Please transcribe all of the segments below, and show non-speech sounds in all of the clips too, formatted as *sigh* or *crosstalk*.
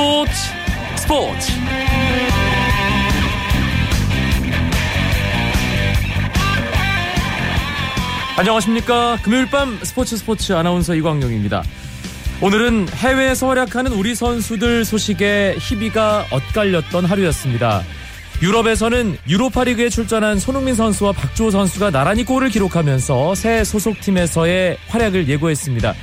스포츠 스포츠. 안녕하십니까. 금요일 밤 스포츠 스포츠 아나운서 이광용입니다. 오늘은 해외에서 활약하는 우리 선수들 소식에 희비가 엇갈렸던 하루였습니다. 유럽에서는 유로파리그에 출전한 손흥민 선수와 박주호 선수가 나란히 골을 기록하면서 새 소속팀에서의 활약을 예고했습니다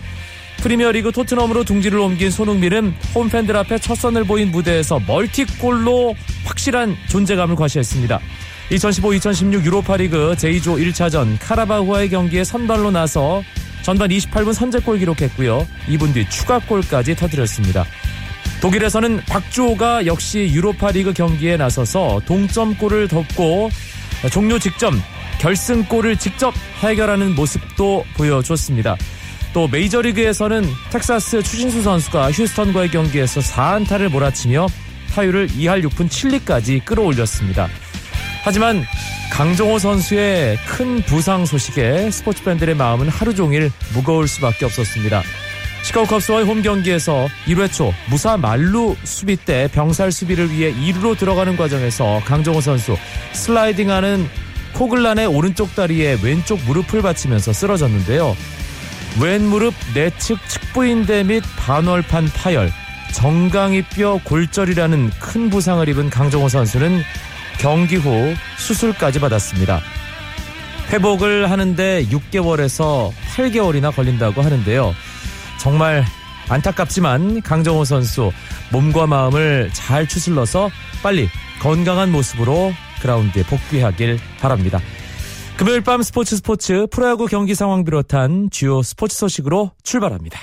프리미어리그 토트넘으로 둥지를 옮긴 손흥민은 홈팬들 앞에 첫 선을 보인 무대에서 멀티골로 확실한 존재감을 과시했습니다. 2015-2016 유로파리그 제2조 1차전 카라바후아의 경기에 선발로 나서 전반 28분 선제골 기록했고요. 2분 뒤 추가골까지 터뜨렸습니다. 독일에서는 박주호가 역시 유로파리그 경기에 나서서 동점골을 덮고 종료 직전 결승골을 직접 해결하는 모습도 보여줬습니다. 또 메이저리그에서는 텍사스 추신수 선수가 휴스턴과의 경기에서 4안타를 몰아치며 타율을 2할 6푼 7리까지 끌어올렸습니다. 하지만 강정호 선수의 큰 부상 소식에 스포츠 팬들의 마음은 하루 종일 무거울 수밖에 없었습니다. 시카고 컵스와의 홈 경기에서 1회 초 무사 말루 수비 때 병살 수비를 위해 2루로 들어가는 과정에서 강정호 선수 슬라이딩하는 코글란의 오른쪽 다리에 왼쪽 무릎을 받치면서 쓰러졌는데요. 왼 무릎 내측 측부인대 및 반월판 파열, 정강이 뼈 골절이라는 큰 부상을 입은 강정호 선수는 경기 후 수술까지 받았습니다. 회복을 하는데 6개월에서 8개월이나 걸린다고 하는데요. 정말 안타깝지만 강정호 선수 몸과 마음을 잘 추슬러서 빨리 건강한 모습으로 그라운드에 복귀하길 바랍니다. 금요일 밤 스포츠 스포츠 프로야구 경기 상황 비롯한 주요 스포츠 소식으로 출발합니다.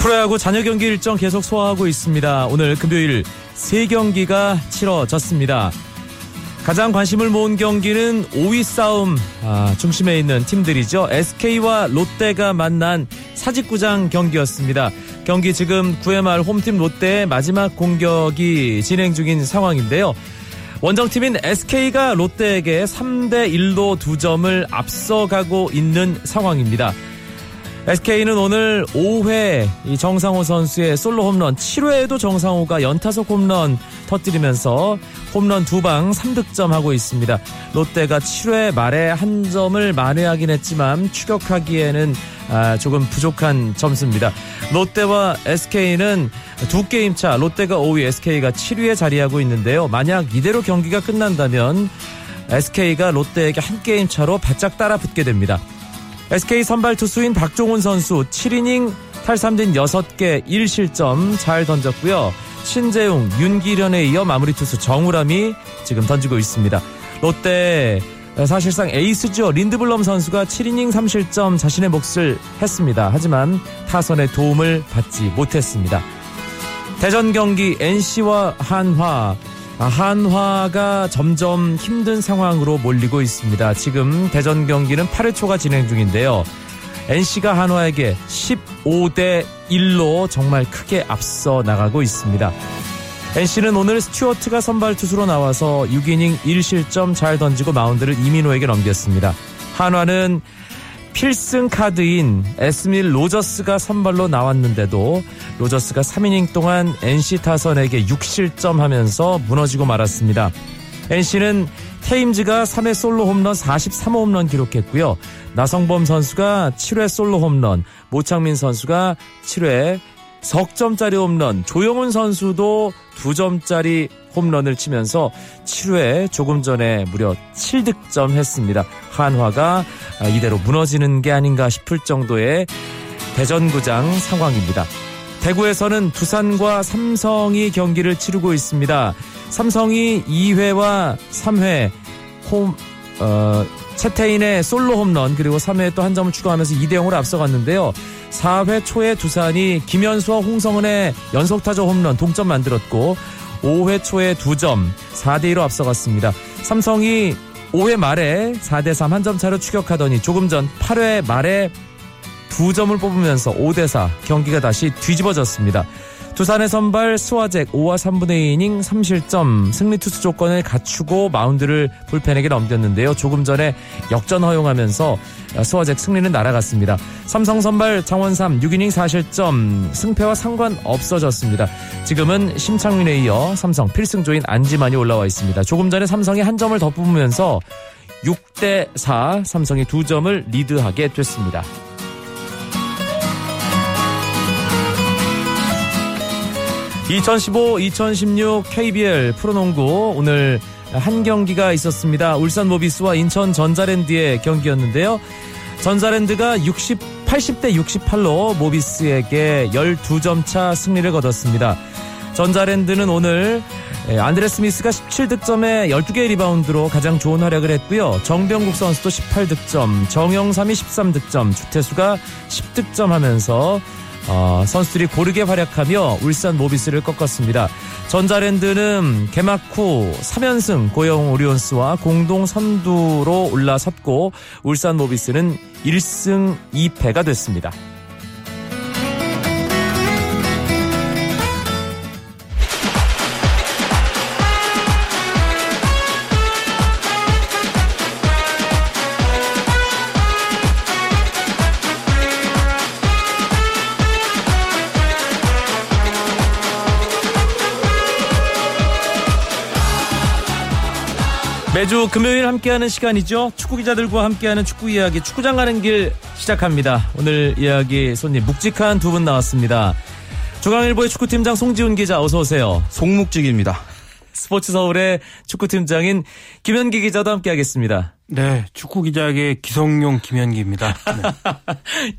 프로야구 잔여 경기 일정 계속 소화하고 있습니다. 오늘 금요일 3경기가 치러졌습니다. 가장 관심을 모은 경기는 5위 싸움 아, 중심에 있는 팀들이죠. SK와 롯데가 만난 사직구장 경기였습니다. 경기 지금 9회 말 홈팀 롯데의 마지막 공격이 진행 중인 상황인데요. 원정팀인 SK가 롯데에게 3대 1로 두 점을 앞서가고 있는 상황입니다. SK는 오늘 5회 정상호 선수의 솔로 홈런 7회에도 정상호가 연타석 홈런 터뜨리면서 홈런 두방 3득점 하고 있습니다. 롯데가 7회 말에 한 점을 만회하긴 했지만 추격하기에는 아, 조금 부족한 점수입니다. 롯데와 SK는 두 게임 차 롯데가 5위 SK가 7위에 자리하고 있는데요. 만약 이대로 경기가 끝난다면 SK가 롯데에게 한 게임 차로 바짝 따라 붙게 됩니다. SK 선발 투수인 박종훈 선수 7이닝 탈삼진 6개 1실점 잘 던졌고요. 신재웅, 윤기련에 이어 마무리 투수 정우람이 지금 던지고 있습니다. 롯데 사실상 에이스죠. 린드블럼 선수가 7이닝 3실점 자신의 몫을 했습니다. 하지만 타선의 도움을 받지 못했습니다. 대전 경기 NC와 한화 한화가 점점 힘든 상황으로 몰리고 있습니다. 지금 대전 경기는 8회 초가 진행 중인데요. NC가 한화에게 15대 1로 정말 크게 앞서 나가고 있습니다. NC는 오늘 스튜어트가 선발 투수로 나와서 6이닝 1실점 잘 던지고 마운드를 이민호에게 넘겼습니다. 한화는 필승 카드인 에스밀 로저스가 선발로 나왔는데도 로저스가 3이닝 동안 NC 타선에게 6실점 하면서 무너지고 말았습니다. NC는 테임즈가 3회 솔로 홈런 43호 홈런 기록했고요. 나성범 선수가 7회 솔로 홈런, 모창민 선수가 7회 석점짜리 홈런, 조영훈 선수도 2점짜리 홈런을 치면서 7회 조금 전에 무려 7득점 했습니다. 한화가 이대로 무너지는 게 아닌가 싶을 정도의 대전구장 상황입니다. 대구에서는 두산과 삼성이 경기를 치르고 있습니다. 삼성이 2회와 3회 홈, 어, 채태인의 솔로 홈런 그리고 3회에 또 한 점을 추가하면서 2대 0으로 앞서갔는데요. 4회 초에 두산이 김현수와 홍성은의 연속타자 홈런 동점 만들었고 5회 초에 2점 4대 1로 앞서갔습니다. 삼성이 5회 말에 4대 3 한 점 차로 추격하더니 조금 전 8회 말에 2점을 뽑으면서 5대4 경기가 다시 뒤집어졌습니다. 두산의 선발 스와잭 5와 3분의 2이닝 3실점 승리 투수 조건을 갖추고 마운드를 불펜에게 넘겼는데요. 조금 전에 역전 허용하면서 스와잭 승리는 날아갔습니다. 삼성 선발 장원삼 6이닝 4실점 승패와 상관 없어졌습니다. 지금은 심창민에 이어 삼성 필승조인 안지만이 올라와 있습니다. 조금 전에 삼성이 한 점을 더 뽑으면서 6대 4 삼성이 두 점을 리드하게 됐습니다. 2015-2016 KBL 프로농구 오늘 한 경기가 있었습니다. 울산 모비스와 인천 전자랜드의 경기였는데요. 전자랜드가 60, 80대 68로 모비스에게 12점 차 승리를 거뒀습니다. 전자랜드는 오늘 안드레 스미스가 17득점에 12개의 리바운드로 가장 좋은 활약을 했고요. 정병국 선수도 18득점, 정영삼이 13득점, 주태수가 10득점 하면서 어, 선수들이 고르게 활약하며 울산 모비스를 꺾었습니다. 전자랜드는 개막 후 3연승 고영 오리온스와 공동 선두로 올라섰고 울산 모비스는 1승 2패가 됐습니다. 매주 금요일 함께하는 시간이죠. 축구 기자들과 함께하는 축구 이야기 축구장 가는 길 시작합니다. 오늘 이야기 손님 묵직한 두 분 나왔습니다. 중앙일보의 축구팀장 송지훈 기자 어서 오세요. 송묵직입니다. 스포츠 서울의 축구팀장인 김현기 기자도 함께하겠습니다. 네, 축구 기자의 기성용 김현기입니다.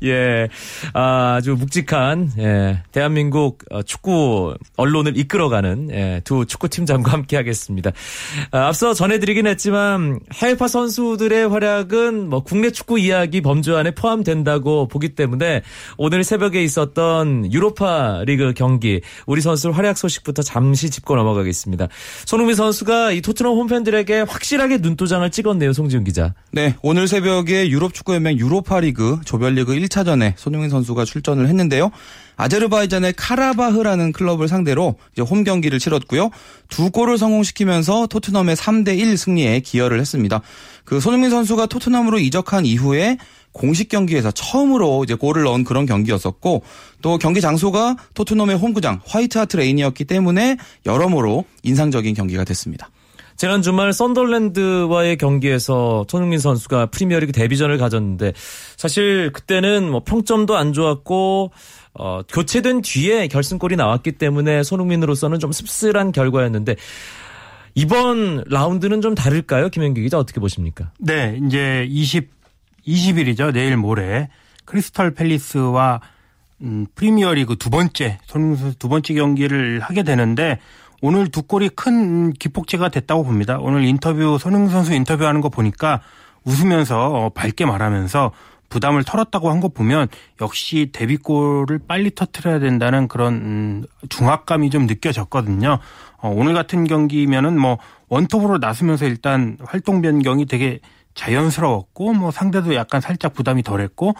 네. *laughs* 예, 아, 주 묵직한 예, 대한민국 어, 축구 언론을 이끌어가는 예, 두 축구 팀장과 함께하겠습니다. 아, 앞서 전해드리긴 했지만 해외파 선수들의 활약은 뭐 국내 축구 이야기 범주 안에 포함된다고 보기 때문에 오늘 새벽에 있었던 유로파 리그 경기 우리 선수 활약 소식부터 잠시 짚고 넘어가겠습니다. 손흥민 선수가 이 토트넘 홈팬들에게 확실하게 눈도장을 찍었네요, 송지훈 김지훈 기자. 네, 오늘 새벽에 유럽 축구연맹 유로파리그 조별리그 1차전에 손흥민 선수가 출전을 했는데요. 아제르바이잔의 카라바흐라는 클럽을 상대로 이제 홈 경기를 치렀고요. 두 골을 성공시키면서 토트넘의 3대 1 승리에 기여를 했습니다. 그 손흥민 선수가 토트넘으로 이적한 이후에 공식 경기에서 처음으로 이제 골을 넣은 그런 경기였었고 또 경기 장소가 토트넘의 홈구장 화이트하트 레인이었기 때문에 여러모로 인상적인 경기가 됐습니다. 지난 주말 썬덜랜드와의 경기에서 손흥민 선수가 프리미어리그 데뷔전을 가졌는데 사실 그때는 뭐 평점도 안 좋았고 어, 교체된 뒤에 결승골이 나왔기 때문에 손흥민으로서는 좀 씁쓸한 결과였는데 이번 라운드는 좀 다를까요? 김현기 기자 어떻게 보십니까? 네, 이제 20 20일이죠. 내일 모레 크리스털 팰리스와 음, 프리미어리그 두 번째 손흥민 선수 두 번째 경기를 하게 되는데 오늘 두 골이 큰 기폭제가 됐다고 봅니다. 오늘 인터뷰 손흥민 선수 인터뷰하는 거 보니까 웃으면서 어, 밝게 말하면서 부담을 털었다고 한거 보면 역시 데뷔골을 빨리 터트려야 된다는 그런 음, 중압감이 좀 느껴졌거든요. 어, 오늘 같은 경기면은 뭐 원톱으로 나서면서 일단 활동 변경이 되게 자연스러웠고 뭐 상대도 약간 살짝 부담이 덜했고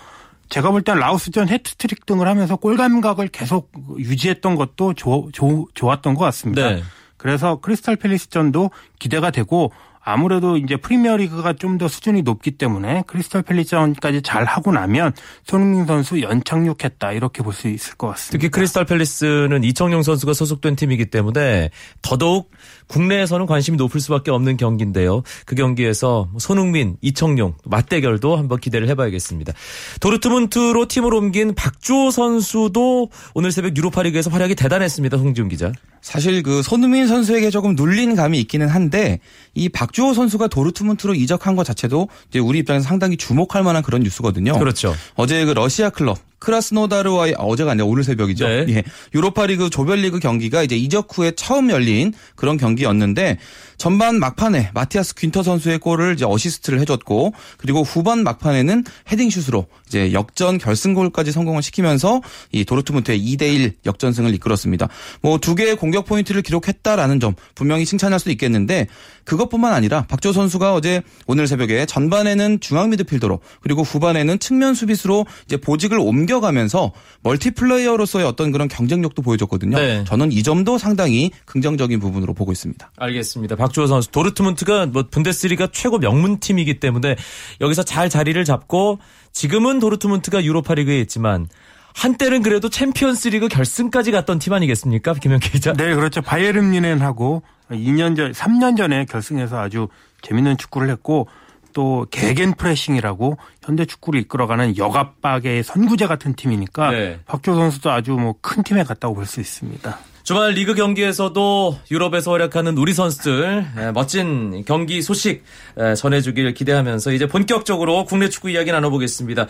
제가 볼땐 라오스전 해트트릭 등을 하면서 골 감각을 계속 유지했던 것도 조, 조, 좋았던 것 같습니다. 네. 그래서 크리스탈 팰리스전도 기대가 되고 아무래도 이제 프리미어리그가 좀 더 수준이 높기 때문에 크리스탈 팰리스전까지 잘 하고 나면 손흥민 선수 연착륙했다 이렇게 볼 수 있을 것 같습니다. 특히 크리스탈 팰리스는 이청용 선수가 소속된 팀이기 때문에 더더욱 국내에서는 관심이 높을 수밖에 없는 경기인데요. 그 경기에서 손흥민, 이청용 맞대결도 한번 기대를 해봐야겠습니다. 도르트문트로 팀을 옮긴 박주호 선수도 오늘 새벽 유로파리그에서 활약이 대단했습니다. 홍지훈 기자. 사실 그 손흥민 선수에게 조금 눌린 감이 있기는 한데 이 박주호 선수가 도르트문트로 이적한 것 자체도 이제 우리 입장에서 상당히 주목할 만한 그런 뉴스거든요. 그렇죠. 어제 그 러시아 클럽 크라스노다르와의 아, 어제가 아니라 오늘 새벽이죠. 네. 예. 유로파리그 조별리그 경기가 이제 이적 후에 처음 열린 그런 경기였는데 전반 막판에 마티아스 긴터 선수의 골을 이제 어시스트를 해줬고 그리고 후반 막판에는 헤딩슛으로 이제 역전 결승골까지 성공을 시키면서 이 도르트문트의 2대1 역전승을 이끌었습니다. 뭐 두 개의 공격 포인트를 기록했다라는 점 분명히 칭찬할 수 있겠는데 그것뿐만 아니라 박조 선수가 어제 오늘 새벽에 전반에는 중앙 미드필더로 그리고 후반에는 측면 수비수로 이제 보직을 옮겨 가면서 멀티플레이어로서의 어떤 그런 경쟁력도 보여줬거든요. 네. 저는 이 점도 상당히 긍정적인 부분으로 보고 있습니다. 알겠습니다. 박주호 선수 도르트문트가 뭐 분데스리가 최고 명문 팀이기 때문에 여기서 잘 자리를 잡고 지금은 도르트문트가 유로파리그에 있지만 한때는 그래도 챔피언스리그 결승까지 갔던 팀 아니겠습니까? 김현기 기자. 네, 그렇죠. 바이에른 뮌헨하고 2년 전, 3년 전에 결승에서 아주 재밌는 축구를 했고 또 Gegenpressing이라고 현대 축구를 이끌어가는 역압박의 선구자 같은 팀이니까 네. 박주호 선수도 아주 뭐 큰 팀에 갔다고 볼 수 있습니다. 주말 리그 경기에서도 유럽에서 활약하는 우리 선수들 에, 멋진 경기 소식 에, 전해주길 기대하면서 이제 본격적으로 국내 축구 이야기 나눠보겠습니다.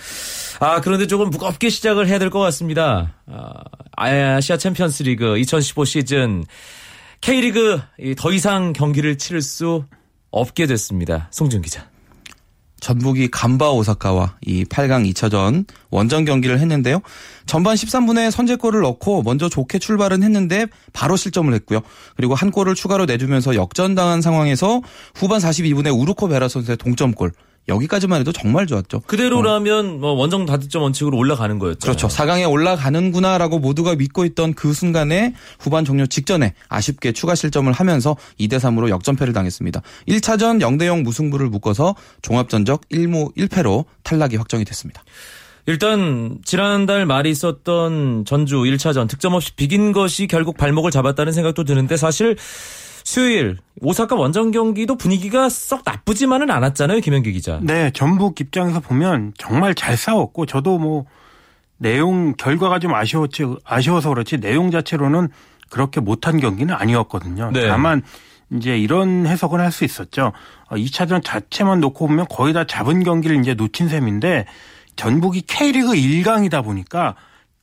아 그런데 조금 무겁게 시작을 해야 될 것 같습니다. 아, 아시아 챔피언스 리그 2015 시즌 K리그 이 더 이상 경기를 치를 수 없게 됐습니다. 송지훈 기자. 전북이 감바 오사카와 이 8강 2차전 원정 경기를 했는데요. 전반 13분에 선제골을 넣고 먼저 좋게 출발은 했는데 바로 실점을 했고요. 그리고 한 골을 추가로 내주면서 역전당한 상황에서 후반 42분에 우르코 베라 선수의 동점골. 여기까지만 해도 정말 좋았죠. 그대로라면 뭐 원정 다득점 원칙으로 올라가는 거였죠. 그렇죠. 4강에 올라가는구나라고 모두가 믿고 있던 그 순간에 후반 종료 직전에 아쉽게 추가 실점을 하면서 2대 3으로 역전패를 당했습니다. 1차전 0대 0 무승부를 묶어서 종합 전적 1무 1패로 탈락이 확정이 됐습니다. 일단 지난달 말이 있었던 전주 1차전 득점 없이 비긴 것이 결국 발목을 잡았다는 생각도 드는데 사실 수요일 오사카 원정 경기도 분위기가 썩 나쁘지만은 않았잖아요, 김현기 기자. 네, 전북 입장에서 보면 정말 잘 싸웠고 저도 뭐 내용 결과가 좀 아쉬웠지 아쉬워서 그렇지 내용 자체로는 그렇게 못한 경기는 아니었거든요. 네. 다만 이제 이런 해석은 할 수 있었죠. 2차전 자체만 놓고 보면 거의 다 잡은 경기를 이제 놓친 셈인데 전북이 K리그 1강이다 보니까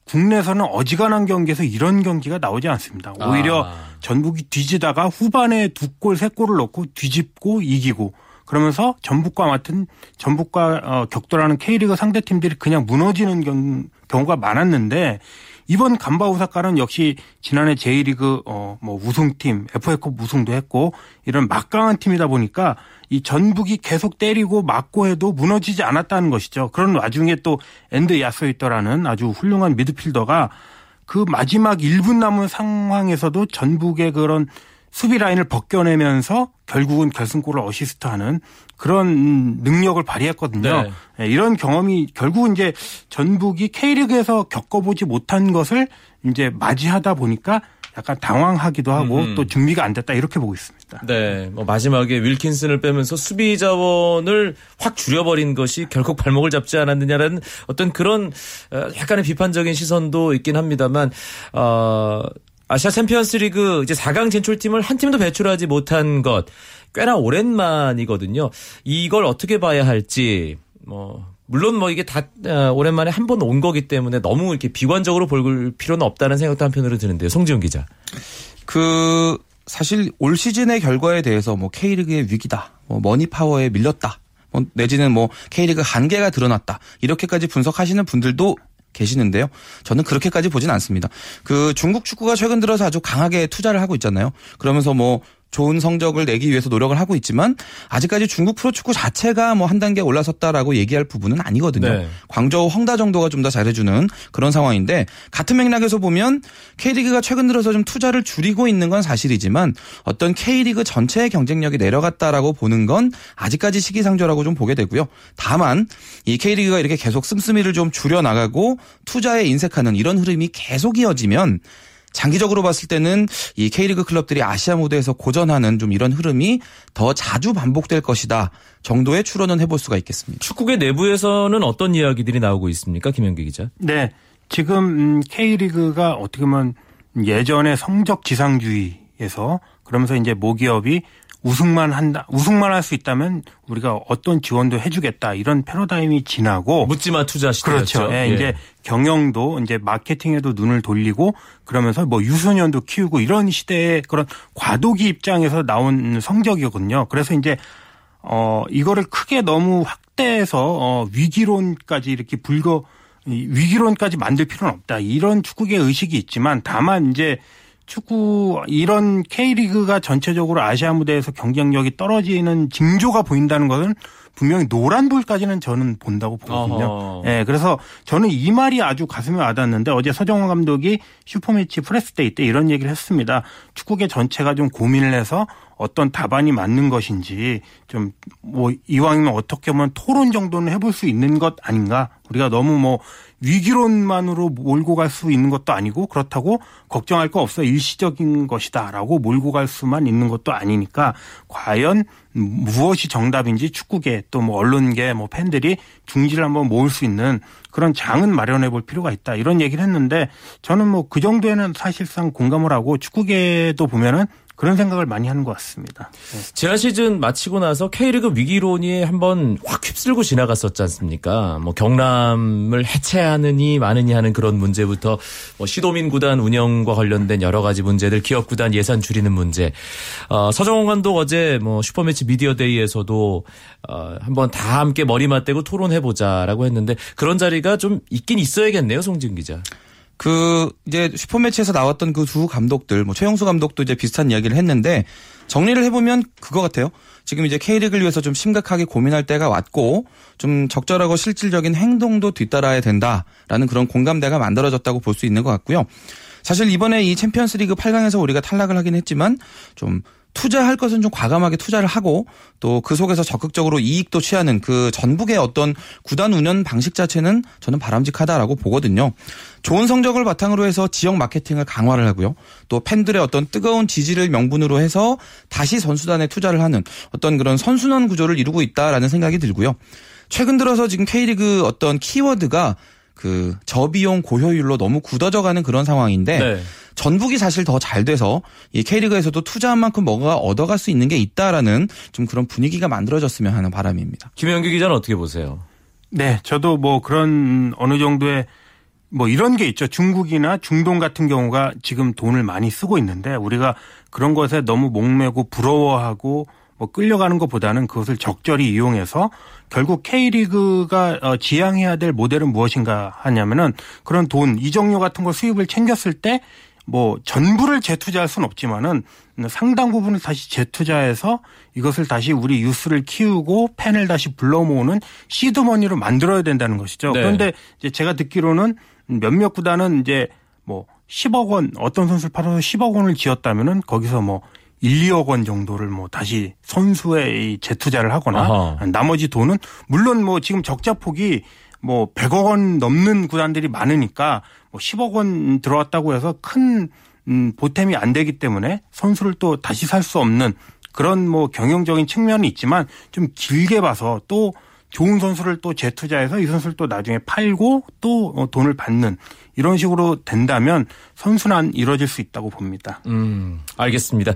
국내에서는 어지간한 경기에서 이런 경기가 나오지 않습니다. 오히려 아. 전북이 뒤지다가 후반에 두 골, 세 골을 넣고 뒤집고 이기고 그러면서 전북과 같은 전북과 어, 격돌하는 K리그 상대 팀들이 그냥 무너지는 경, 경우가 많았는데 이번 감바 오사카는 역시 지난해 J리그 어 뭐 우승팀 FA컵 우승도 했고 이런 막강한 팀이다 보니까 이 전북이 계속 때리고 맞고 해도 무너지지 않았다는 것이죠. 그런 와중에 또 엔도 야스히토라는 아주 훌륭한 미드필더가 그 마지막 1분 남은 상황에서도 전북의 그런 수비 라인을 벗겨내면서 결국은 결승골을 어시스트하는 그런 능력을 발휘했거든요. 네. 예, 이런 경험이 결국은 이제 전북이 K리그에서 겪어보지 못한 것을 이제 맞이하다 보니까 약간 당황하기도 하고 음. 또 준비가 안 됐다 이렇게 보고 있습니다. 네, 뭐 마지막에 윌킨슨을 빼면서 수비 자원을 확 줄여버린 것이 결국 발목을 잡지 않았느냐라는 어떤 그런 어, 약간의 비판적인 시선도 있긴 합니다만 어, 아시아 챔피언스 리그 이제 4강 진출팀을 한 팀도 배출하지 못한 것 꽤나 오랜만이거든요. 이걸 어떻게 봐야 할지 뭐 물론 뭐 이게 다 어, 오랜만에 한 번 온 거기 때문에 너무 이렇게 비관적으로 볼 필요는 없다는 생각도 한편으로 드는데요. 송지훈 기자. 그 사실 올 시즌의 결과에 대해서 뭐 K리그의 위기다, 뭐 money power에 밀렸다, 뭐 내지는 뭐 K리그 한계가 드러났다 이렇게까지 분석하시는 분들도 계시는데요. 저는 그렇게까지 보진 않습니다. 그 중국 축구가 최근 들어서 아주 강하게 투자를 하고 있잖아요. 그러면서 뭐 좋은 성적을 내기 위해서 노력을 하고 있지만 아직까지 중국 프로축구 자체가 뭐 한 단계 올라섰다라고 얘기할 부분은 아니거든요. 네. 광저우 헝다 정도가 좀 더 잘해주는 그런 상황인데 같은 맥락에서 보면 K리그가 최근 들어서 좀 투자를 줄이고 있는 건 사실이지만 어떤 K리그 전체의 경쟁력이 내려갔다라고 보는 건 아직까지 시기상조라고 좀 보게 되고요. 다만 이 K리그가 이렇게 계속 씀씀이를 좀 줄여나가고 투자에 인색하는 이런 흐름이 계속 이어지면 장기적으로 봤을 때는 이 K리그 클럽들이 아시아 무대에서 고전하는 좀 이런 흐름이 더 자주 반복될 것이다 정도의 추론은 해볼 수가 있겠습니다. 축구계 내부에서는 어떤 이야기들이 나오고 있습니까? 김현기 기자. 네. 지금 음, K리그가 어떻게 보면 예전의 성적 지상주의에서 그러면서 이제 모기업이 우승만 한다, 우승만 할 수 있다면 우리가 어떤 지원도 해주겠다 이런 패러다임이 지나고 묻지마 투자 시대였죠. 그렇죠. 예, 이제 경영도 이제 마케팅에도 눈을 돌리고 그러면서 뭐 유소년도 키우고 이런 시대의 그런 과도기 입장에서 나온 성적이거든요. 그래서 이제 어 이거를 크게 너무 확대해서 어 위기론까지 이렇게 불거 위기론까지 만들 필요는 없다. 이런 축구계 의식이 있지만 다만 이제 축구 이런 K리그가 전체적으로 아시아 무대에서 경쟁력이 떨어지는 징조가 보인다는 것은 분명히 노란불까지는 저는 본다고 보거든요. 예, 네, 그래서 저는 이 말이 아주 가슴에 와닿는데 어제 서정원 감독이 슈퍼매치 press day 때 이런 얘기를 했습니다. 축구계 전체가 좀 고민을 해서 어떤 답안이 맞는 것인지 좀 뭐 이왕이면 어떻게 보면 토론 정도는 해볼 수 있는 것 아닌가. 우리가 너무 뭐 위기론만으로 몰고 갈 수 있는 것도 아니고 그렇다고 걱정할 거 없어 일시적인 것이다라고 몰고 갈 수만 있는 것도 아니니까 과연 무엇이 정답인지 축구계 또 뭐 언론계 뭐 팬들이 중지를 한번 모을 수 있는 그런 장은 마련해 볼 필요가 있다 이런 얘기를 했는데 저는 뭐 그 정도에는 사실상 공감을 하고 축구계도 보면은 그런 생각을 많이 하는 것 같습니다. 네. 지난 시즌 마치고 나서 K리그 위기론이 한번 확 휩쓸고 지나갔었지 않습니까? 뭐 경남을 해체하느니 마느니 하는 그런 문제부터 뭐 시도민 구단 운영과 관련된 여러 가지 문제들, 기업 구단 예산 줄이는 문제. 어, 서정원 감독 어제 뭐 슈퍼매치 미디어 데이에서도 어, 한번 다 함께 머리 맞대고 토론해 보자라고 했는데 그런 자리가 좀 있긴 있어야겠네요, 송진 기자. 그 이제 슈퍼매치에서 나왔던 그 두 감독들 뭐 최영수 감독도 이제 비슷한 이야기를 했는데 정리를 해보면 그거 같아요. 지금 이제 K리그를 위해서 좀 심각하게 고민할 때가 왔고 좀 적절하고 실질적인 행동도 뒤따라야 된다라는 그런 공감대가 만들어졌다고 볼 수 있는 것 같고요. 사실 이번에 이 챔피언스리그 8강에서 우리가 탈락을 하긴 했지만 좀 투자할 것은 좀 과감하게 투자를 하고 또 그 속에서 적극적으로 이익도 취하는 그 전북의 어떤 구단 운영 방식 자체는 저는 바람직하다라고 보거든요. 좋은 성적을 바탕으로 해서 지역 마케팅을 강화를 하고요. 또 팬들의 어떤 뜨거운 지지를 명분으로 해서 다시 선수단에 투자를 하는 어떤 그런 선순환 구조를 이루고 있다라는 생각이 들고요. 최근 들어서 지금 K리그 어떤 키워드가 그 저비용 고효율로 너무 굳어져가는 그런 상황인데 네. 전북이 사실 더 잘 돼서 이 K리그에서도 투자한 만큼 뭔가 얻어갈 수 있는 게 있다라는 좀 그런 분위기가 만들어졌으면 하는 바람입니다. 김영규 기자는 어떻게 보세요? 네, 저도 뭐 그런 어느 정도의 뭐 이런 게 있죠. 중국이나 중동 같은 경우가 지금 돈을 많이 쓰고 있는데 우리가 그런 것에 너무 목매고 부러워하고 뭐 끌려가는 것보다는 그것을 적절히 이용해서 결국 K리그가 어, 지향해야 될 모델은 무엇인가 하냐면은 그런 돈 이적료 같은 거 수입을 챙겼을 때 뭐 전부를 재투자할 수는 없지만은 상당 부분을 다시 재투자해서 이것을 다시 우리 유스를 키우고 팬을 다시 불러 모으는 시드머니로 만들어야 된다는 것이죠. 네. 그런데 이제 제가 듣기로는 몇몇 구단은 이제 뭐 10억 원 어떤 선수를 팔아서 10억 원을 지었다면은 거기서 뭐 1, 2억 원 정도를 뭐 다시 선수에 재투자를 하거나 아하. 나머지 돈은 물론 뭐 지금 적자 폭이 뭐 100억 원 넘는 구단들이 많으니까 뭐 10억 원 들어왔다고 해서 큰 음, 보탬이 안 되기 때문에 선수를 또 다시 살 수 없는 그런 뭐 경영적인 측면이 있지만 좀 길게 봐서 또 좋은 선수를 또 재투자해서 이 선수를 또 나중에 팔고 또 어, 돈을 받는 이런 식으로 된다면 선순환 이루어질 수 있다고 봅니다. 음, 알겠습니다.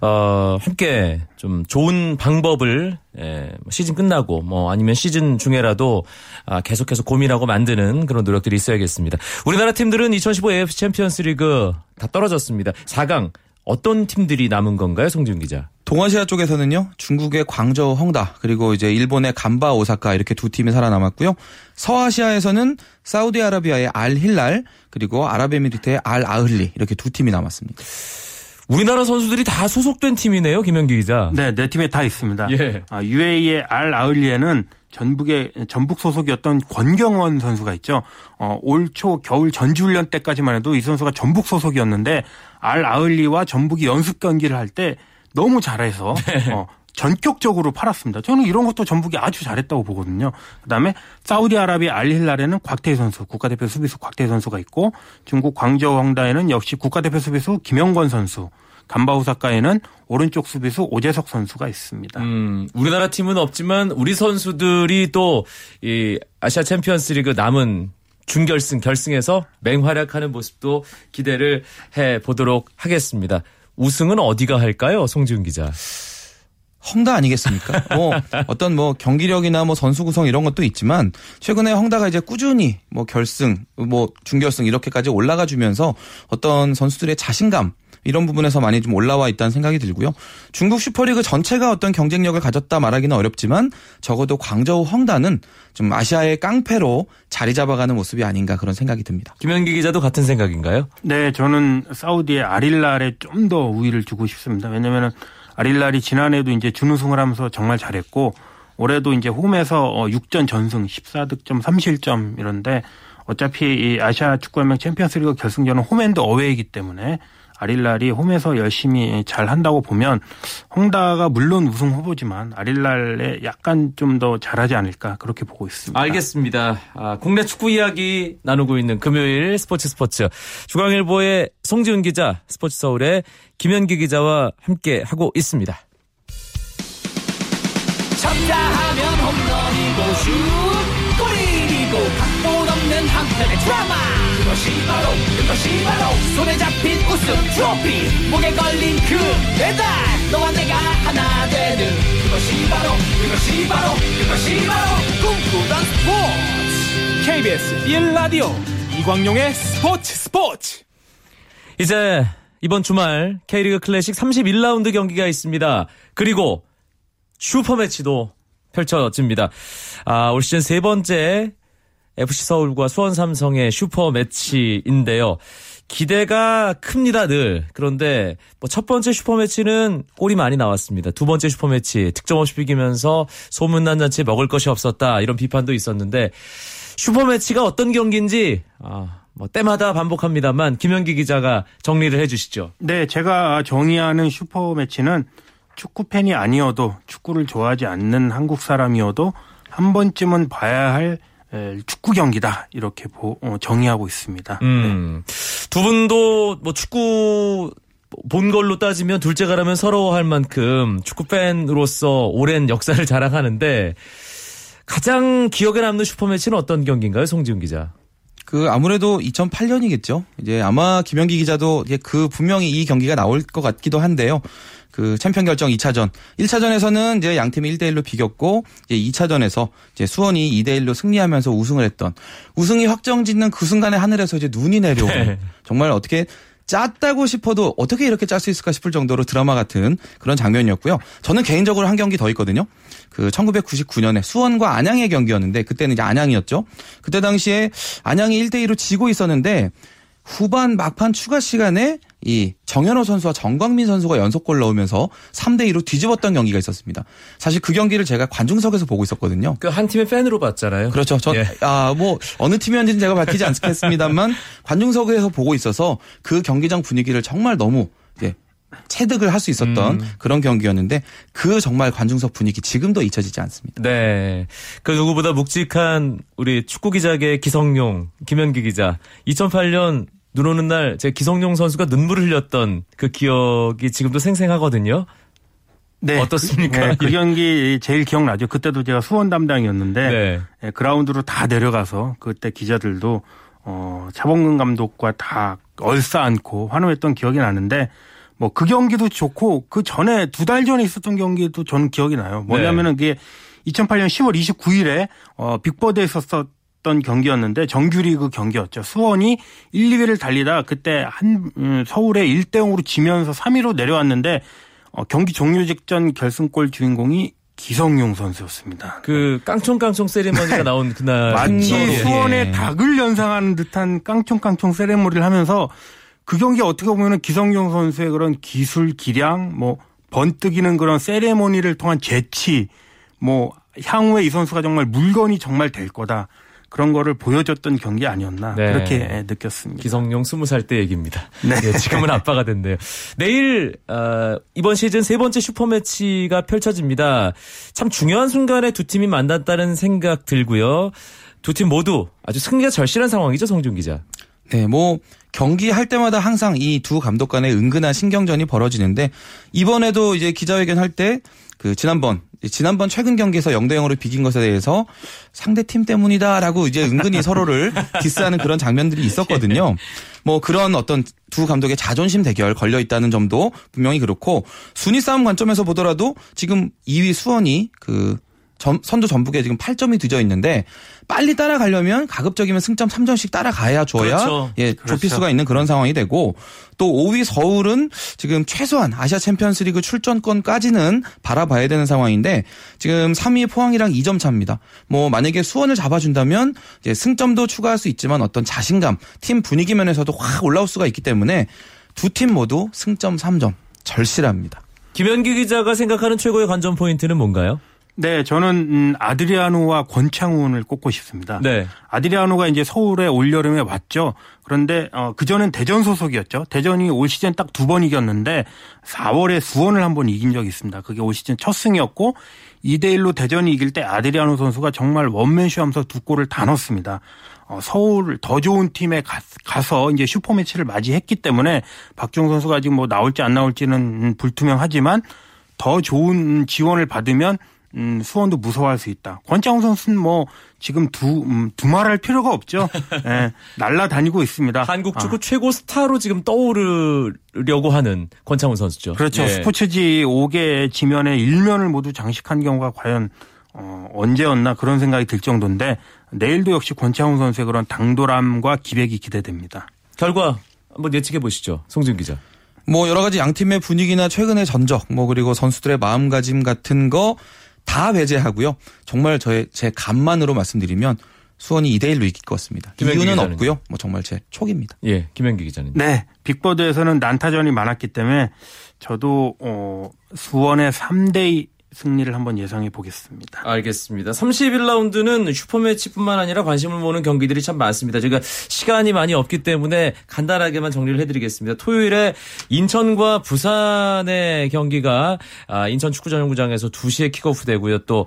어, 함께 좀 좋은 방법을 예, 뭐 시즌 끝나고 뭐 아니면 시즌 중에라도 아, 계속해서 고민하고 만드는 그런 노력들이 있어야겠습니다. 우리나라 팀들은 2015 AFC 챔피언스 리그 다 떨어졌습니다. 4강 어떤 팀들이 남은 건가요, 송지훈 기자? 동아시아 쪽에서는요, 중국의 광저우 헝다, 그리고 이제 일본의 간바 오사카 이렇게 두 팀이 살아남았고요. 서아시아에서는 사우디아라비아의 알 힐랄, 그리고 아랍에미리트의 알 아흘리 이렇게 두 팀이 남았습니다. 우리나라 선수들이 다 소속된 팀이네요, 김현기 기자. 네, 네 팀에 다 있습니다. 예. 아, UAE의 알 아흘리에는 전북의 전북 소속이었던 권경원 선수가 있죠. 어, 올 초 겨울 전지훈련 때까지만 해도 이 선수가 전북 소속이었는데 알 아흘리와 전북이 연습 경기를 할 때 너무 잘해서 *laughs* 네. 어, 전격적으로 팔았습니다. 저는 이런 것도 전북이 아주 잘했다고 보거든요. 그다음에 사우디아라비아 알힐랄에는 곽태희 선수, 국가대표 수비수 곽태희 선수가 있고 중국 광저우 황다에는 역시 국가대표 수비수 김영권 선수, 간바우사카에는 오른쪽 수비수 오재석 선수가 있습니다. 음, 우리나라 팀은 없지만 우리 선수들이 또 이 아시아 챔피언스리그 남은 준결승 결승에서 맹활약하는 모습도 기대를 해 보도록 하겠습니다. 우승은 어디가 할까요, 송지훈 기자? 헝다 아니겠습니까? *laughs* 뭐 어떤 뭐 경기력이나 뭐 선수 구성 이런 것도 있지만 최근에 헝다가 이제 꾸준히 뭐 결승, 뭐 준결승 이렇게까지 올라가 주면서 어떤 선수들의 자신감 이런 부분에서 많이 좀 올라와 있다는 생각이 들고요. 중국 슈퍼리그 전체가 어떤 경쟁력을 가졌다 말하기는 어렵지만 적어도 광저우 헝다는 좀 아시아의 깡패로 자리 잡아가는 모습이 아닌가 그런 생각이 듭니다. 김현기 기자도 같은 생각인가요? 네, 저는 사우디의 아릴랄에 좀 더 우위를 두고 싶습니다. 왜냐면은 아릴랄이 지난해도 이제 준우승을 하면서 정말 잘했고 올해도 이제 홈에서 6전 어, 전승 14득점 3실점 이런데 어차피 이 아시아 축구연맹 챔피언스리그 결승전은 홈앤드 어웨이이기 때문에 아릴랄이 홈에서 열심히 잘 한다고 보면 홍다가 물론 우승 후보지만 아릴랄에 약간 좀 더 잘하지 않을까 그렇게 보고 있습니다. 알겠습니다. 아, 국내 축구 이야기 나누고 있는 금요일 스포츠 스포츠 중앙일보의 송지훈 기자, 스포츠 서울의 김현기 기자와 함께 하고 있습니다. 쳤다 하면 홈런이고 슛 골이고 각본 없는 한편의 드라마 그것이 바로 그것이 바로 손에 잡힌 우승 트로피 목에 걸린 그 배달 너와 내가 하나 되는 그것이 바로 그것이 바로 그것이 바로 꿈꾸던 스포츠 KBS 1라디오 이광용의 스포츠 스포츠 이제 이번 주말 K리그 클래식 31라운드 경기가 있습니다. 그리고 슈퍼매치도 펼쳐집니다. 아, 올 시즌 세 번째 FC 서울과 수원 삼성의 슈퍼 매치인데요. 기대가 큽니다, 늘. 그런데 뭐 첫 번째 슈퍼 매치는 골이 많이 나왔습니다. 두 번째 슈퍼 매치 득점 없이 비기면서 소문난 잔치 먹을 것이 없었다 이런 비판도 있었는데 슈퍼 매치가 어떤 경기인지 아, 뭐 때마다 반복합니다만 김현기 기자가 정리를 해 주시죠. 네, 제가 정의하는 슈퍼 매치는 축구 팬이 아니어도 축구를 좋아하지 않는 한국 사람이어도 한 번쯤은 봐야 할 축구 경기다 이렇게 어, 정의하고 있습니다. 음, 네. 두 분도 뭐 축구 본 걸로 따지면 둘째가라면 서러워할 만큼 축구 팬으로서 오랜 역사를 자랑하는데 가장 기억에 남는 슈퍼매치는 어떤 경기인가요, 송지훈 기자? 그 아무래도 2008년이겠죠. 이제 아마 김영기 기자도 그 분명히 이 경기가 나올 것 같기도 한데요. 그 챔피언 결정 2차전. 1차전에서는 이제 양 팀이 1대 1로 비겼고 이제 2차전에서 이제 수원이 2대 1로 승리하면서 우승을 했던 우승이 확정짓는 그 순간에 하늘에서 이제 눈이 내려오는 네. 정말 어떻게 짰다고 싶어도 어떻게 이렇게 짤 수 있을까 싶을 정도로 드라마 같은 그런 장면이었고요. 저는 개인적으로 한 경기 더 있거든요. 그 1999년에 수원과 안양의 경기였는데 그때는 이제 안양이었죠. 그때 당시에 안양이 1대 2로 지고 있었는데 후반 막판 추가 시간에 이 정현호 선수와 정광민 선수가 연속골 넣으면서 3대 2로 뒤집었던 경기가 있었습니다. 사실 그 경기를 제가 관중석에서 보고 있었거든요. 그 한 팀의 팬으로 봤잖아요. 그렇죠. 저, 예. 아, 뭐, 어느 팀이었는지는 제가 밝히지 않겠습니다만 *laughs* 관중석에서 보고 있어서 그 경기장 분위기를 정말 너무 예, 체득을 할 수 있었던 음. 그런 경기였는데 그 정말 관중석 분위기 지금도 잊혀지지 않습니다. 네. 그 누구보다 묵직한 우리 축구 기자계 기성용 김현기 기자 2008년 눈 오는 날 제 기성용 선수가 눈물을 흘렸던 그 기억이 지금도 생생하거든요. 네. 어떻습니까? 네, 그 경기 제일 기억나죠. 그때도 제가 수원 담당이었는데 네. 네, 그라운드로 다 내려가서 그때 기자들도 어, 차범근 감독과 다 얼싸안고 환호했던 기억이 나는데 뭐 그 경기도 좋고 그 전에 두 달 전에 있었던 경기도 저는 기억이 나요. 뭐냐면은 네. 그게 2008년 10월 29일에 어, 빅버드에 있었던 던 경기였는데 정규리그 경기였죠. 수원이 1, 2위를 달리다 그때 한 음, 서울에 1대 0으로 지면서 3위로 내려왔는데 어, 경기 종료 직전 결승골 주인공이 기성용 선수였습니다. 그 깡총깡총 세리머니가 나온 그날 마치 수원의 예. 닭을 연상하는 듯한 깡총깡총 세리머니를 하면서 그 경기 어떻게 보면은 기성용 선수의 그런 기술 기량 뭐 번뜩이는 그런 세레모니를 통한 재치 뭐 향후에 이 선수가 정말 물건이 정말 될 거다. 그런 거를 보여줬던 경기 아니었나 네. 그렇게 느꼈습니다. 기성용 20살 때 얘기입니다. *laughs* 네. 네, 지금은 아빠가 됐네요. 내일 어, 이번 시즌 세 번째 슈퍼매치가 펼쳐집니다. 참 중요한 순간에 두 팀이 만났다는 생각 들고요. 두 팀 모두 아주 승리가 절실한 상황이죠, 성준 기자. 네, 뭐 경기할 때마다 항상 이 두 감독 간의 은근한 신경전이 벌어지는데 이번에도 이제 기자회견 할 때 그 지난번 지난번 최근 경기에서 0대 0으로 비긴 것에 대해서 상대 팀 때문이다라고 이제 은근히 *laughs* 서로를 디스하는 그런 장면들이 있었거든요. 뭐 그런 어떤 두 감독의 자존심 대결 걸려 있다는 점도 분명히 그렇고 순위 싸움 관점에서 보더라도 지금 2위 수원이 그 점- 선두 전북에 지금 8점이 뒤져 있는데 빨리 따라가려면 가급적이면 승점 3점씩 따라가야 줘야 그렇죠. 예, 좁힐 수가 있는 그런 상황이 되고 또 5위 서울은 지금 최소한 아시아 챔피언스리그 출전권까지는 바라봐야 되는 상황인데 지금 3위 포항이랑 2점 차입니다. 뭐 만약에 수원을 잡아준다면 이제 승점도 추가할 수 있지만 어떤 자신감, 팀 분위기 면에서도 확 올라올 수가 있기 때문에 두 팀 모두 승점 3점 절실합니다. 김현기 기자가 생각하는 최고의 관전 포인트는 뭔가요? 네, 저는 음, 아드리아노와 권창훈을 꼽고 싶습니다. 네. 아드리아노가 이제 서울에 올여름에 왔죠. 그런데 어, 그전엔 대전 소속이었죠. 대전이 올 시즌 딱 두 번 이겼는데 4월에 수원을 한 번 이긴 적이 있습니다. 그게 올 시즌 첫 승이었고 2대 1로 대전이 이길 때 아드리아노 선수가 정말 원맨쇼 하면서 두 골을 다 넣었습니다. 어, 서울 더 좋은 팀에 가, 가서 이제 슈퍼매치를 맞이했기 때문에 박종 선수가 아직 뭐 나올지 안 나올지는 음, 불투명하지만 더 좋은 지원을 받으면 음, 수원도 무서워할 수 있다. 권창훈 선수는 뭐 지금 두 음, 두말할 필요가 없죠. *laughs* 예, 날라다니고 있습니다. 한국 축구 아, 최고 스타로 지금 떠오르려고 하는 권창훈 선수죠. 그렇죠. 예. 스포츠지 5개 지면에 일면을 모두 장식한 경우가 과연 어, 언제였나 그런 생각이 들 정도인데 내일도 역시 권창훈 선수의 그런 당돌함과 기백이 기대됩니다. 결과 한번 예측해 보시죠. 송준 기자. 뭐 여러 가지 양 팀의 분위기나 최근의 전적, 뭐 그리고 선수들의 마음가짐 같은 거 다 배제하고요. 정말 저의 제 감만으로 말씀드리면 수원이 2대 1로 이길 것 같습니다. 이유는 기자는요? 없고요. 뭐 정말 제 촉입니다. 예, 김현기 기자님. 네, 빅버드에서는 난타전이 많았기 때문에 저도 어, 수원의 3대2 승리를 한번 예상해 보겠습니다. 알겠습니다. 31라운드는 슈퍼매치뿐만 아니라 관심을 모으는 경기들이 참 많습니다. 저희가 시간이 많이 없기 때문에 간단하게만 정리를 해드리겠습니다. 토요일에 인천과 부산의 경기가 아, 인천 축구전용구장에서 2시에 킥오프 되고요. 또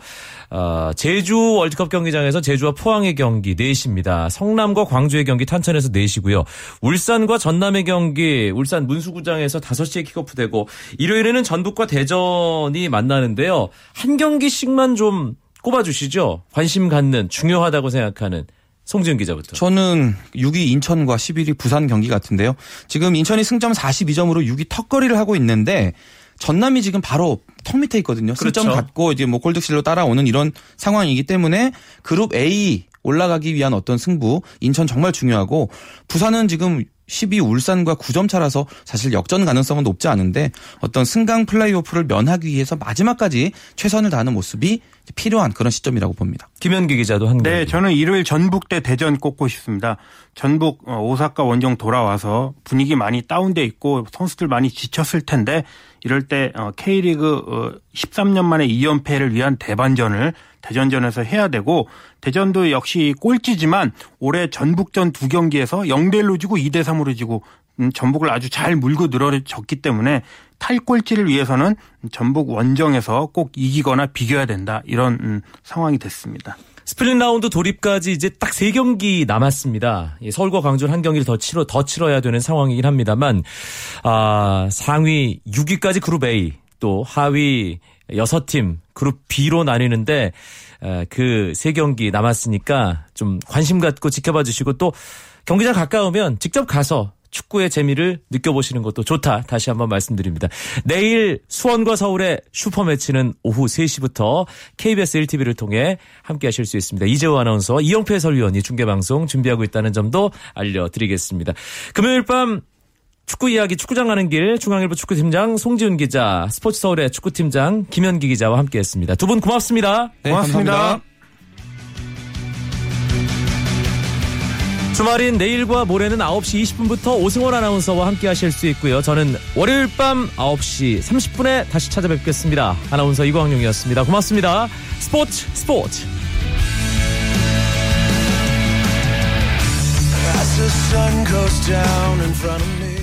어, 제주 월드컵 경기장에서 제주와 포항의 경기 4시입니다. 성남과 광주의 경기 탄천에서 4시고요. 울산과 전남의 경기 울산 문수구장에서 5시에 킥오프 되고 일요일에는 전북과 대전이 만나는데요. 한 경기씩만 좀 꼽아주시죠. 관심 갖는 중요하다고 생각하는 송지은 기자부터. 저는 6위 인천과 11위 부산 경기 같은데요. 지금 인천이 승점 42점으로 6위 턱걸이를 하고 있는데 전남이 지금 바로 턱 밑에 있거든요. 승점 그렇죠. 갖고 이제 뭐 골득실로 따라오는 이런 상황이기 때문에 그룹 A 올라가기 위한 어떤 승부 인천 정말 중요하고 부산은 지금 12 울산과 9점 차라서 사실 역전 가능성은 높지 않은데 어떤 승강 플레이오프를 면하기 위해서 마지막까지 최선을 다하는 모습이 필요한 그런 시점이라고 봅니다. 김현기 기자도 한 네. 저는 일요일 전북 대 대전 꼽고 싶습니다. 전북 어, 오사카 원정 돌아와서 분위기 많이 다운돼 있고 선수들 많이 지쳤을 텐데 이럴 때 어, K리그 13년 만에 2연패를 위한 대반전을 대전전에서 해야 되고 대전도 역시 꼴찌지만 올해 전북전 두 경기에서 0대 1로 지고 2대 3 으로 지고 음, 전북을 아주 잘 물고 늘어졌기 때문에 탈꼴찌를 위해서는 전북 원정에서 꼭 이기거나 비겨야 된다 이런 음, 상황이 됐습니다. split round 돌입까지 이제 딱 세 경기 남았습니다. 예, 서울과 광주는 한 경기를 더 치러 더 치러야 되는 상황이긴 합니다만 아, 상위 6위까지 그룹 A 또 하위 6팀 그룹 B로 나뉘는데 그 세 경기 남았으니까 좀 관심 갖고 지켜봐 주시고 또 경기장 가까우면 직접 가서 축구의 재미를 느껴보시는 것도 좋다. 다시 한번 말씀드립니다. 내일 수원과 서울의 슈퍼매치는 오후 3시부터 KBS 1TV를 통해 함께 하실 수 있습니다. 이재호 아나운서와 이영표 해설위원이 중계방송 준비하고 있다는 점도 알려드리겠습니다. 금요일 밤 축구 이야기 축구장 가는 길 중앙일보 축구팀장 송지훈 기자, 스포츠 서울의 축구팀장 김현기 기자와 함께했습니다. 두 분 고맙습니다. 네, 고맙습니다. 감사합니다. 주말인 내일과 모레는 9시 20분부터 오승원 아나운서와 함께 하실 수 있고요. 저는 월요일 밤 9시 30분에 다시 찾아뵙겠습니다. 아나운서 이광용이었습니다. 고맙습니다. 스포츠 스포츠. The sun goes down in front of me.